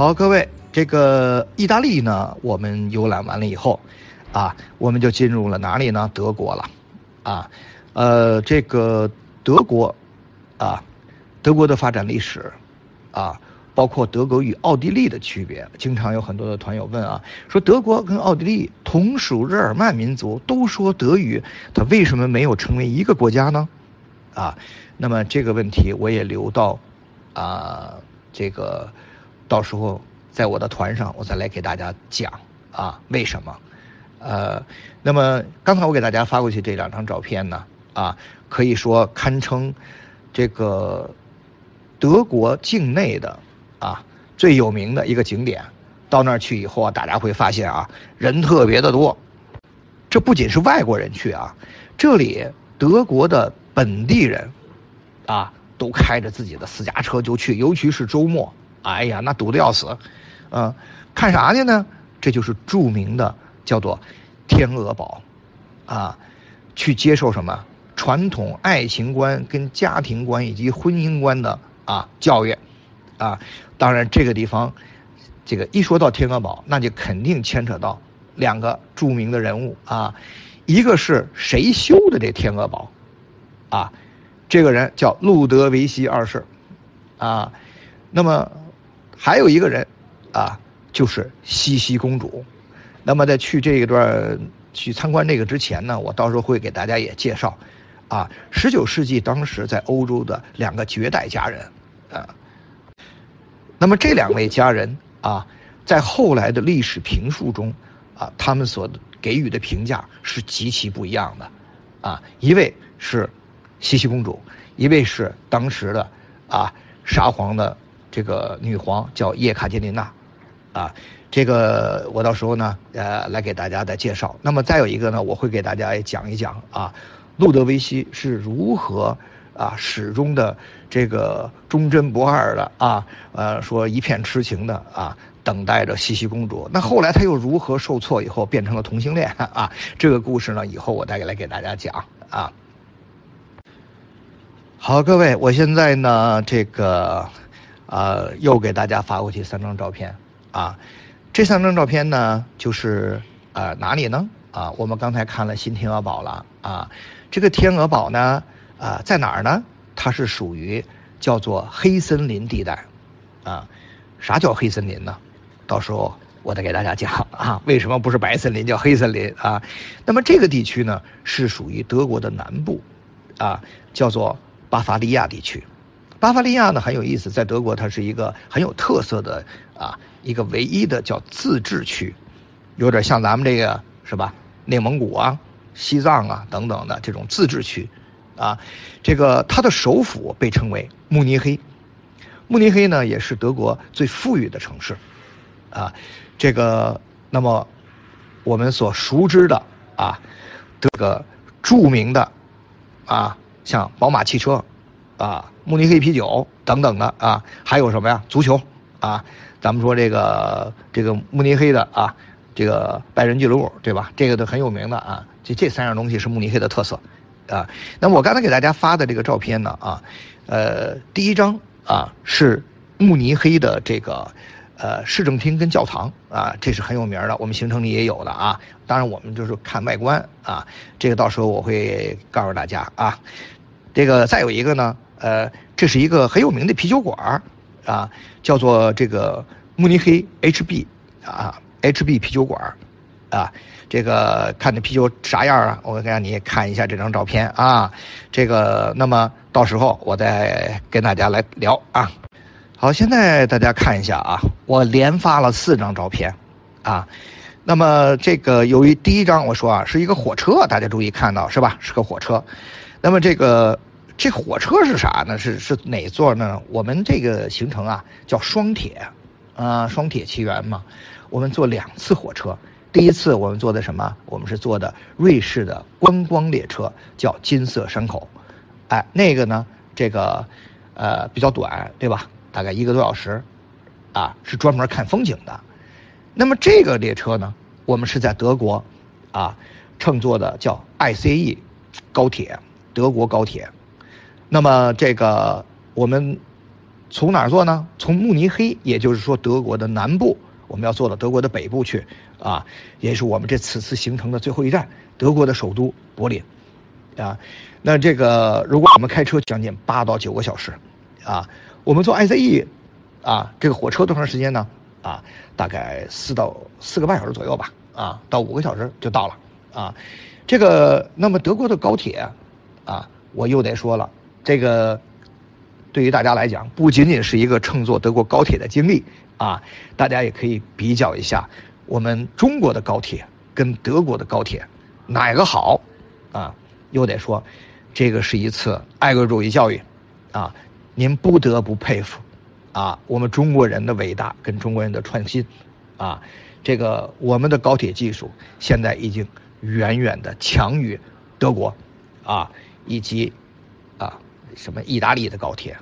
好，各位，这个意大利呢，我们游览完了以后，啊，我们就进入了哪里呢？德国了，啊，呃，这个德国，啊，德国的发展历史，啊，包括德国与奥地利的区别，经常有很多的团友问啊，说德国跟奥地利同属日耳曼民族，都说德语，它为什么没有成为一个国家呢？啊，那么这个问题我也留到，啊，这个。到时候在我的团上，我再来给大家讲啊，为什么？呃，那么刚才我给大家发过去这两张照片呢，啊，可以说堪称这个德国境内的啊最有名的一个景点。到那儿去以后啊，大家会发现啊，人特别的多。这不仅是外国人去啊，这里德国的本地人啊，都开着自己的私家车就去，尤其是周末。哎呀，那堵得要死，嗯，看啥去呢？这就是著名的叫做天鹅堡，啊，去接受什么？传统爱情观、跟家庭观以及婚姻观的啊教育，啊，当然这个地方，这个一说到天鹅堡，那就肯定牵扯到两个著名的人物。啊，一个是谁修的这天鹅堡，啊，这个人叫路德维希二世，啊，那么。还有一个人，啊，就是茜茜公主。那么在去这一段去参观这个之前呢，我到时候会给大家也介绍，啊，十九世纪当时在欧洲的两个绝代佳人，啊。那么这两位佳人啊，在后来的历史评述中，啊，他们所给予的评价是极其不一样的，啊，一位是茜茜公主，一位是当时的啊沙皇的。这个女皇叫叶卡捷琳娜，啊，这个我到时候呢，呃，来给大家再介绍。那么再有一个呢，我会给大家也讲一讲啊，路德维希是如何啊，始终的这个忠贞不二的啊，呃，说一片痴情的啊，等待着茜茜公主。那后来他又如何受挫以后变成了同性恋啊？这个故事呢，以后我再给来给大家讲啊。好，各位，我现在呢，这个。呃，又给大家发过去三张照片，啊，这三张照片呢，就是啊哪里呢？啊，我们刚才看了新天鹅堡了，啊，这个天鹅堡呢，啊在哪儿呢？它是属于叫做黑森林地带，啊，啥叫黑森林呢？到时候我再给大家讲啊，为什么不是白森林叫黑森林啊？那么这个地区呢，是属于德国的南部，啊，叫做巴伐利亚地区。巴伐利亚呢很有意思，在德国它是一个很有特色的啊一个唯一的叫自治区，有点像咱们这个是吧？内蒙古啊、西藏啊等等的这种自治区，啊，这个它的首府被称为慕尼黑，慕尼黑呢也是德国最富裕的城市，啊，这个那么我们所熟知的啊这个著名的啊像宝马汽车。啊，慕尼黑啤酒等等的啊，还有什么呀？足球啊，咱们说这个这个慕尼黑的啊，这个拜仁俱乐部对吧？这个都很有名的啊。这这三样东西是慕尼黑的特色啊。那我刚才给大家发的这个照片呢啊，呃，第一张啊是慕尼黑的这个呃市政厅跟教堂啊，这是很有名的，我们行程里也有的啊。当然我们就是看外观啊，这个到时候我会告诉大家啊。这个再有一个呢。呃，这是一个很有名的啤酒馆，啊，叫做这个慕尼黑 HB 啊，HB 啤酒馆，啊，这个看这啤酒啥样啊？我让你看一下这张照片啊，这个那么到时候我再跟大家来聊啊。好，现在大家看一下啊，我连发了四张照片，啊，那么这个由于第一张我说啊是一个火车，大家注意看到是吧？是个火车，那么这个。这火车是啥呢？是是哪座呢？我们这个行程啊叫双铁，啊双铁奇缘嘛。我们坐两次火车，第一次我们坐的什么？我们是坐的瑞士的观光列车，叫金色山口。哎，那个呢，这个呃比较短，对吧？大概一个多小时，啊是专门看风景的。那么这个列车呢，我们是在德国，啊乘坐的叫 ICE 高铁，德国高铁。那么这个我们从哪儿做呢？从慕尼黑，也就是说德国的南部，我们要做到德国的北部去啊，也是我们这此次行程的最后一站，德国的首都柏林，啊，那这个如果我们开车将近八到九个小时，啊，我们坐 ICE，啊，这个火车多长时间呢？啊，大概四到四个半小时左右吧，啊，到五个小时就到了，啊，这个那么德国的高铁，啊，我又得说了，这个对于大家来讲，不仅仅是一个乘坐德国高铁的经历，啊，大家也可以比较一下我们中国的高铁跟德国的高铁哪个好，啊，又得说，这个是一次爱国主义教育，啊，您不得不佩服。啊，我们中国人的伟大跟中国人的创新，啊，这个我们的高铁技术现在已经远远的强于德国，啊，以及啊什么意大利的高铁，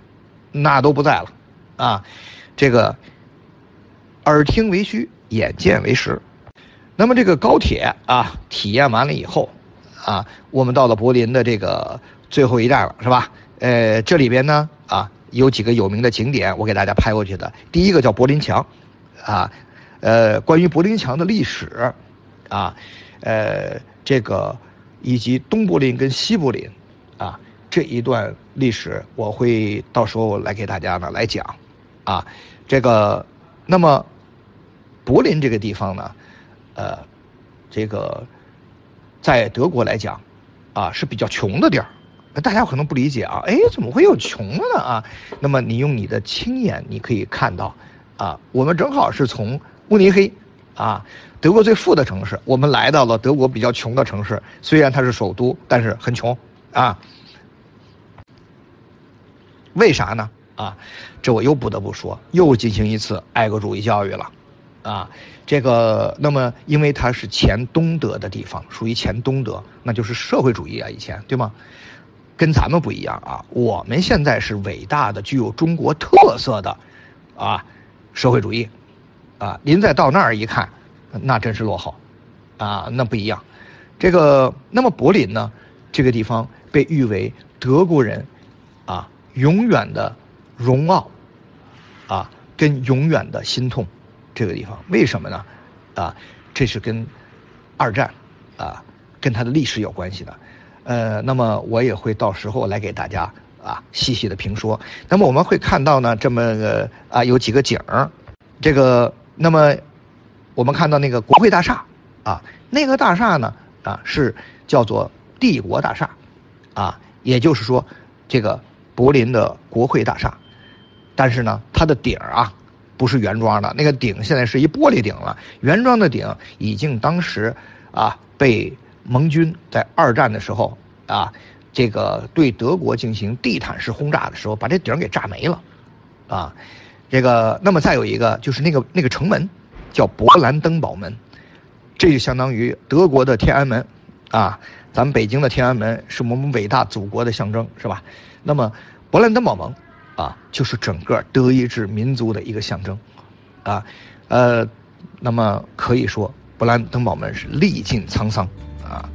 那都不在了，啊，这个耳听为虚，眼见为实。那么这个高铁啊，体验完了以后，啊，我们到了柏林的这个最后一站了，是吧？呃，这里边呢，啊。有几个有名的景点，我给大家拍过去的。第一个叫柏林墙，啊，呃，关于柏林墙的历史，啊，呃，这个以及东柏林跟西柏林，啊，这一段历史，我会到时候来给大家呢来讲，啊，这个，那么柏林这个地方呢，呃，这个在德国来讲，啊，是比较穷的地儿。大家可能不理解啊，哎，怎么会有穷的呢啊？那么你用你的亲眼，你可以看到，啊，我们正好是从慕尼黑，啊，德国最富的城市，我们来到了德国比较穷的城市，虽然它是首都，但是很穷，啊，为啥呢？啊，这我又不得不说，又进行一次爱国主义教育了，啊，这个，那么因为它是前东德的地方，属于前东德，那就是社会主义啊，以前对吗？跟咱们不一样啊！我们现在是伟大的、具有中国特色的，啊，社会主义，啊，您再到那儿一看，那真是落后，啊，那不一样。这个，那么柏林呢？这个地方被誉为德国人，永远的荣傲，啊，跟永远的心痛。这个地方为什么呢？啊，这是跟二战，啊，跟它的历史有关系的。呃，那么我也会到时候来给大家啊细细的评说。那么我们会看到呢，这么个啊有几个景儿，这个那么我们看到那个国会大厦啊，那个大厦呢啊是叫做帝国大厦，啊，也就是说这个柏林的国会大厦，但是呢它的顶啊不是原装的，那个顶现在是一玻璃顶了，原装的顶已经当时啊被。盟军在二战的时候啊，这个对德国进行地毯式轰炸的时候，把这顶给炸没了，啊，这个那么再有一个就是那个那个城门，叫勃兰登堡门，这就相当于德国的天安门，啊，咱们北京的天安门是我们伟大祖国的象征，是吧？那么勃兰登堡门，啊，就是整个德意志民族的一个象征，啊，呃，那么可以说勃兰登堡门是历尽沧桑。啊。